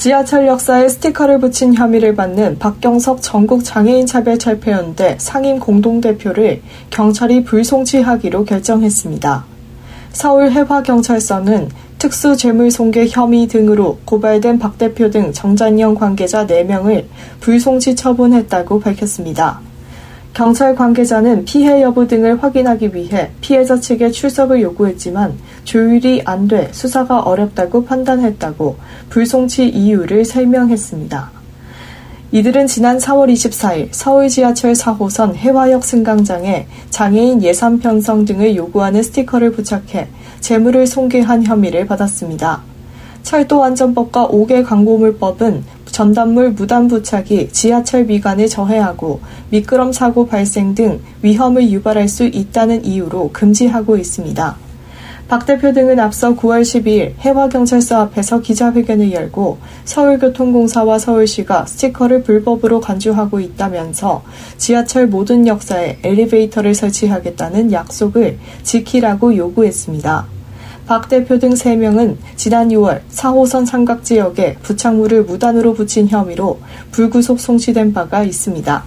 지하철 역사에 스티커를 붙인 혐의를 받는 박경석 전국 장애인 차별 철폐연대 상임 공동대표를 경찰이 불송치하기로 결정했습니다. 서울 해화경찰서는 특수재물손괴 혐의 등으로 고발된 박 대표 등 정잔영 관계자 4명을 불송치 처분했다고 밝혔습니다. 경찰 관계자는 피해 여부 등을 확인하기 위해 피해자 측에 출석을 요구했지만 조율이 안 돼 수사가 어렵다고 판단했다고 불송치 이유를 설명했습니다. 이들은 지난 4월 24일 서울 지하철 4호선 해화역 승강장에 장애인 예산 편성 등을 요구하는 스티커를 부착해 재물을 손괴한 혐의를 받았습니다. 철도안전법과 5개 광고물법은 전단물 무단 부착이 지하철 미관을 저해하고 미끄럼 사고 발생 등 위험을 유발할 수 있다는 이유로 금지하고 있습니다. 박 대표 등은 앞서 9월 12일 해화경찰서 앞에서 기자회견을 열고 서울교통공사와 서울시가 스티커를 불법으로 간주하고 있다면서 지하철 모든 역사에 엘리베이터를 설치하겠다는 약속을 지키라고 요구했습니다. 박 대표 등 3명은 지난 6월 4호선 삼각 지역에 부착물을 무단으로 붙인 혐의로 불구속 송치된 바가 있습니다.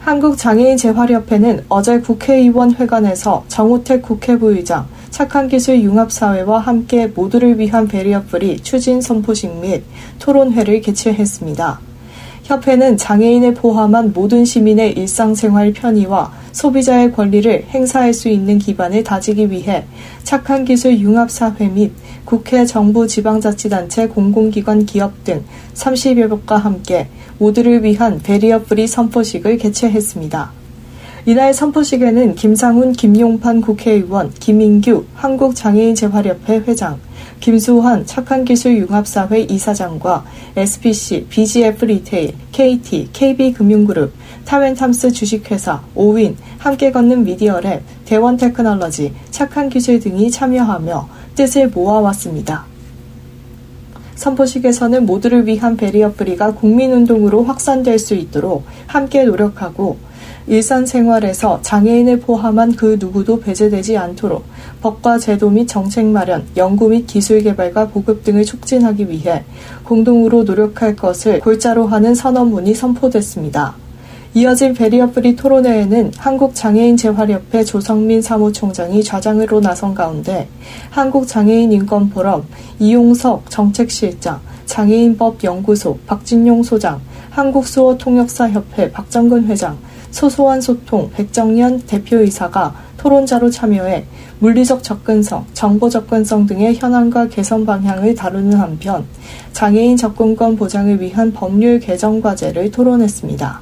한국장애인재활협회는 어제 국회의원 회관에서 정우택 국회부의장, 착한기술 융합사회와 함께 모두를 위한 베리어프리 추진 선포식 및 토론회를 개최했습니다. 협회는 장애인을 포함한 모든 시민의 일상생활 편의와 소비자의 권리를 행사할 수 있는 기반을 다지기 위해 착한 기술 융합사회 및 국회, 정부, 지방자치단체, 공공기관, 기업 등 30여 곳과 함께 모두를 위한 barrier free 선포식을 개최했습니다. 이날 선포식에는 김상훈, 김용판 국회의원, 김인규 한국장애인재활협회 회장, 김수환 착한기술융합사회 이사장과 SPC, BGF 리테일, KT, KB금융그룹, 타웬탐스 주식회사, 오윈, 함께 걷는 미디어랩, 대원테크놀로지, 착한기술 등이 참여하며 뜻을 모아왔습니다. 선포식에서는 모두를 위한 barrier free가 국민운동으로 확산될 수 있도록 함께 노력하고 일상생활에서 장애인을 포함한 그 누구도 배제되지 않도록 법과 제도 및 정책 마련, 연구 및 기술 개발과 보급 등을 촉진하기 위해 공동으로 노력할 것을 골자로 하는 선언문이 선포됐습니다. 이어진 barrier free 토론회에는 한국장애인재활협회 조성민 사무총장이 좌장으로 나선 가운데 한국장애인인권포럼 이용석 정책실장, 장애인법연구소 박진용 소장, 한국수어통역사협회 박정근 회장, 소소한 소통 백정년 대표이사가 토론자로 참여해 물리적 접근성, 정보 접근성 등의 현황과 개선 방향을 다루는 한편 장애인 접근권 보장을 위한 법률 개정 과제를 토론했습니다.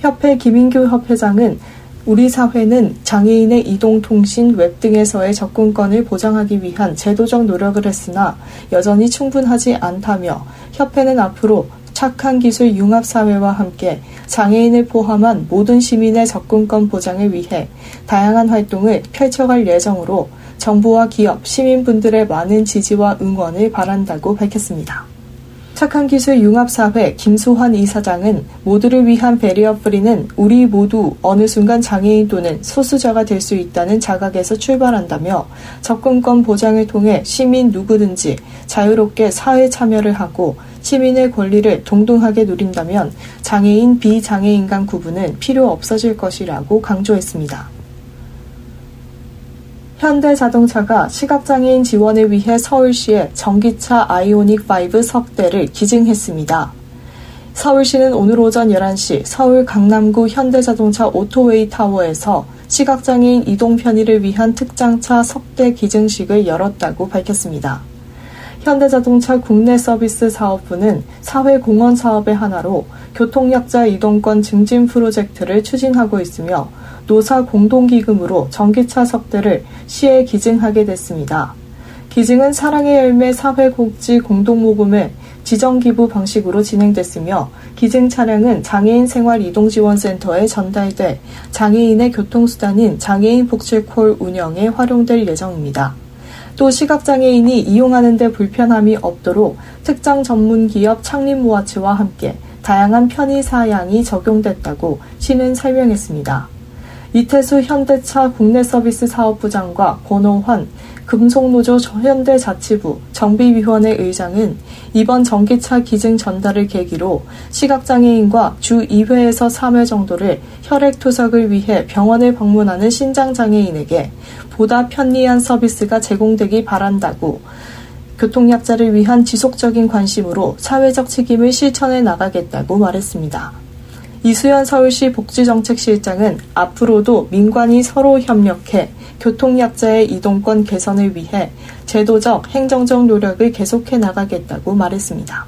협회 김인규 협회장은 우리 사회는 장애인의 이동 통신, 웹 등에서의 접근권을 보장하기 위한 제도적 노력을 했으나 여전히 충분하지 않다며 협회는 앞으로 착한 기술 융합 사회와 함께 장애인을 포함한 모든 시민의 접근권 보장을 위해 다양한 활동을 펼쳐갈 예정으로 정부와 기업, 시민분들의 많은 지지와 응원을 바란다고 밝혔습니다. 착한 기술 융합사회 김소환 이사장은 모두를 위한 barrier free는 우리 모두 어느 순간 장애인 또는 소수자가 될 수 있다는 자각에서 출발한다며 접근권 보장을 통해 시민 누구든지 자유롭게 사회 참여를 하고 시민의 권리를 동등하게 누린다면 장애인, 비장애인 간 구분은 필요 없어질 것이라고 강조했습니다. 현대자동차가 시각장애인 지원을 위해 서울시에 전기차 아이오닉 5 석대를 기증했습니다. 서울시는 오늘 오전 11시 서울 강남구 현대자동차 오토웨이 타워에서 시각장애인 이동 편의를 위한 특장차 석대 기증식을 열었다고 밝혔습니다. 현대자동차 국내 서비스 사업부는 사회공헌 사업의 하나로 교통약자 이동권 증진 프로젝트를 추진하고 있으며 노사 공동기금으로 전기차 석대를 시에 기증하게 됐습니다. 기증은 사랑의 열매 사회복지 공동모금을 지정기부 방식으로 진행됐으며 기증 차량은 장애인 생활 이동지원센터에 전달돼 장애인의 교통수단인 장애인 복지콜 운영에 활용될 예정입니다. 또 시각장애인이 이용하는 데 불편함이 없도록 특정 전문 기업 창립 모아츠와 함께 다양한 편의 사양이 적용됐다고 시는 설명했습니다. 이태수 현대차 국내 서비스 사업부장과 권호환 금속노조 현대자치부 정비위원회 의장은 이번 전기차 기증 전달을 계기로 시각장애인과 주 2회에서 3회 정도를 혈액 투석을 위해 병원을 방문하는 신장장애인에게 보다 편리한 서비스가 제공되기 바란다고 교통약자를 위한 지속적인 관심으로 사회적 책임을 실천해 나가겠다고 말했습니다. 이수연 서울시 복지정책실장은 앞으로도 민관이 서로 협력해 교통약자의 이동권 개선을 위해 제도적, 행정적 노력을 계속해 나가겠다고 말했습니다.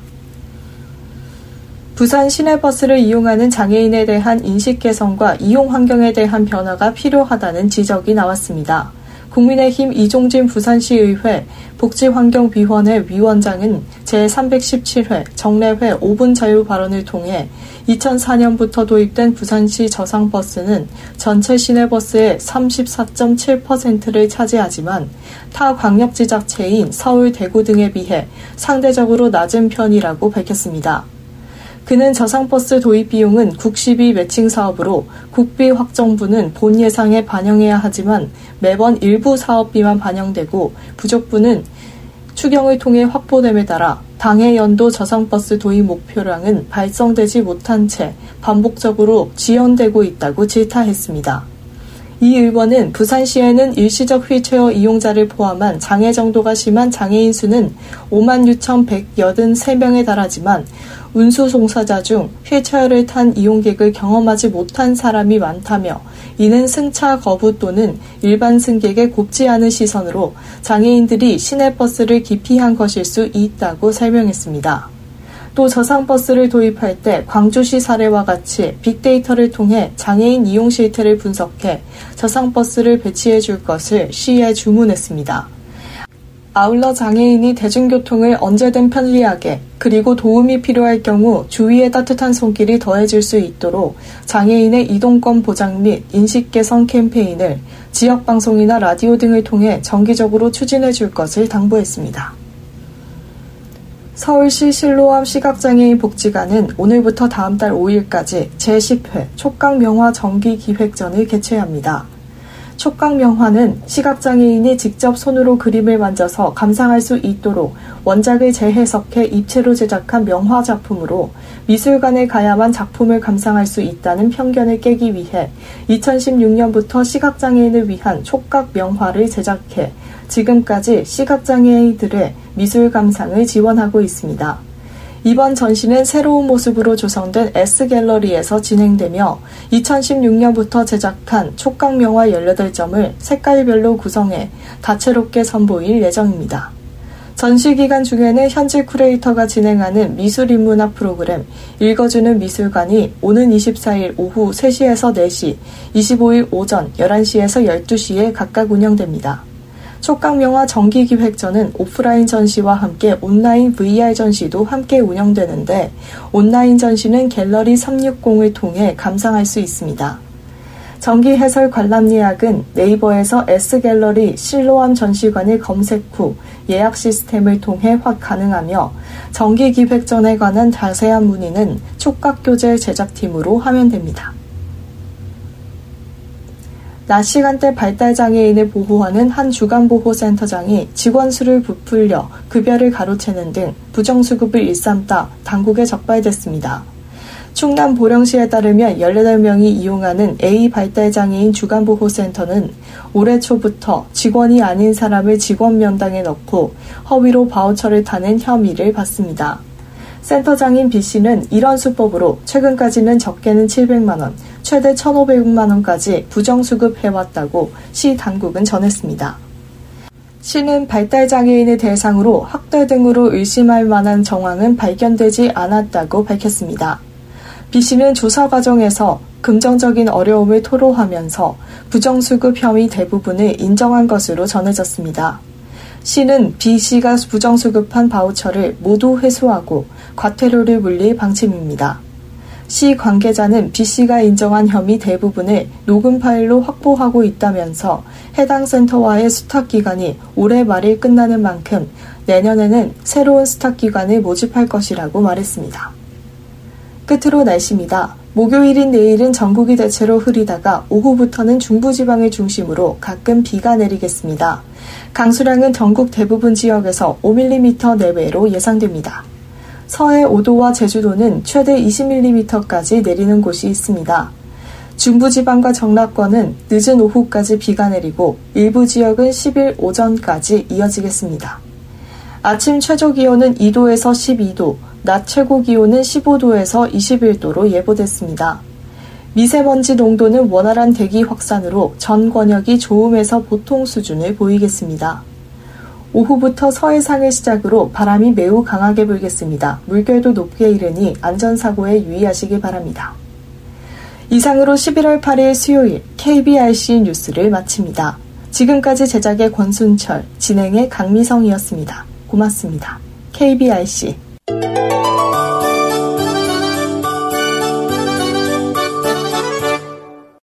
부산 시내버스를 이용하는 장애인에 대한 인식 개선과 이용 환경에 대한 변화가 필요하다는 지적이 나왔습니다. 국민의힘 이종진 부산시의회 복지환경위원회 위원장은 제317회 정례회 5분 자유 발언을 통해 2004년부터 도입된 부산시 저상버스는 전체 시내버스의 34.7%를 차지하지만 타 광역지자체인 서울, 대구 등에 비해 상대적으로 낮은 편이라고 밝혔습니다. 그는 저상버스 도입 비용은 국시비 매칭 사업으로 국비 확정부는 본 예상에 반영해야 하지만 매번 일부 사업비만 반영되고 부족분은 추경을 통해 확보됨에 따라 당해 연도 저상버스 도입 목표량은 발성되지 못한 채 반복적으로 지연되고 있다고 질타했습니다. 이 의원은 부산시에는 일시적 휠체어 이용자를 포함한 장애 정도가 심한 장애인 수는 5만 6,183명에 달하지만 운수 종사자 중 휠체어를 탄 이용객을 경험하지 못한 사람이 많다며 이는 승차 거부 또는 일반 승객의 곱지 않은 시선으로 장애인들이 시내버스를 기피한 것일 수 있다고 설명했습니다. 또 저상버스를 도입할 때 광주시 사례와 같이 빅데이터를 통해 장애인 이용 실태를 분석해 저상버스를 배치해 줄 것을 시에 주문했습니다. 아울러 장애인이 대중교통을 언제든 편리하게 그리고 도움이 필요할 경우 주위의 따뜻한 손길이 더해질 수 있도록 장애인의 이동권 보장 및 인식 개선 캠페인을 지역 방송이나 라디오 등을 통해 정기적으로 추진해 줄 것을 당부했습니다. 서울시 실로암 시각장애인 복지관은 오늘부터 다음 달 5일까지 제10회 촉각명화 정기기획전을 개최합니다. 촉각명화는 시각장애인이 직접 손으로 그림을 만져서 감상할 수 있도록 원작을 재해석해 입체로 제작한 명화 작품으로 미술관에 가야만 작품을 감상할 수 있다는 편견을 깨기 위해 2016년부터 시각장애인을 위한 촉각명화를 제작해 지금까지 시각장애인들의 미술 감상을 지원하고 있습니다. 이번 전시는 새로운 모습으로 조성된 S갤러리에서 진행되며 2016년부터 제작한 촉각명화 18점을 색깔별로 구성해 다채롭게 선보일 예정입니다. 전시 기간 중에는 현지 쿠레이터가 진행하는 미술 인문학 프로그램 읽어주는 미술관이 오는 24일 오후 3시에서 4시, 25일 오전 11시에서 12시에 각각 운영됩니다. 촉각명화 정기기획전은 오프라인 전시와 함께 온라인 VR 전시도 함께 운영되는데 온라인 전시는 갤러리 360을 통해 감상할 수 있습니다. 정기 해설 관람 예약은 네이버에서 S갤러리 실로암 전시관을 검색 후 예약 시스템을 통해 확 가능하며 정기 기획전에 관한 자세한 문의는 촉각교재 제작팀으로 하면 됩니다. 낮 시간대 발달장애인을 보호하는 한 주간보호센터장이 직원 수를 부풀려 급여를 가로채는 등 부정수급을 일삼다 당국에 적발됐습니다. 충남 보령시에 따르면 18명이 이용하는 A 발달장애인 주간보호센터는 올해 초부터 직원이 아닌 사람을 직원 명단에 넣고 허위로 바우처를 타는 혐의를 받습니다. 센터장인 B씨는 이런 수법으로 최근까지는 적게는 700만원, 최대 1,500만 원까지 부정수급해왔다고 시 당국은 전했습니다. 시는 발달 장애인을 대상으로 학대 등으로 의심할 만한 정황은 발견되지 않았다고 밝혔습니다. B씨는 조사 과정에서 긍정적인 어려움을 토로하면서 부정수급 혐의 대부분을 인정한 것으로 전해졌습니다. 시는 B씨가 부정수급한 바우처를 모두 회수하고 과태료를 물릴 방침입니다. 시 관계자는 B씨가 인정한 혐의 대부분을 녹음 파일로 확보하고 있다면서 해당 센터와의 수탁 기간이 올해 말일 끝나는 만큼 내년에는 새로운 수탁 기관을 모집할 것이라고 말했습니다. 끝으로 날씨입니다. 목요일인 내일은 전국이 대체로 흐리다가 오후부터는 중부지방을 중심으로 가끔 비가 내리겠습니다. 강수량은 전국 대부분 지역에서 5mm 내외로 예상됩니다. 서해 5도와 제주도는 최대 20mm까지 내리는 곳이 있습니다. 중부지방과 정락권은 늦은 오후까지 비가 내리고 일부 지역은 10일 오전까지 이어지겠습니다. 아침 최저 기온은 2도에서 12도, 낮 최고 기온은 15도에서 21도로 예보됐습니다. 미세먼지 농도는 원활한 대기 확산으로 전 권역이 좋음에서 보통 수준을 보이겠습니다. 오후부터 서해상을 시작으로 바람이 매우 강하게 불겠습니다. 물결도 높게 이르니 안전사고에 유의하시기 바랍니다. 이상으로 11월 8일 수요일 KBRC 뉴스를 마칩니다. 지금까지 제작의 권순철, 진행의 강미성이었습니다. 고맙습니다. KBRC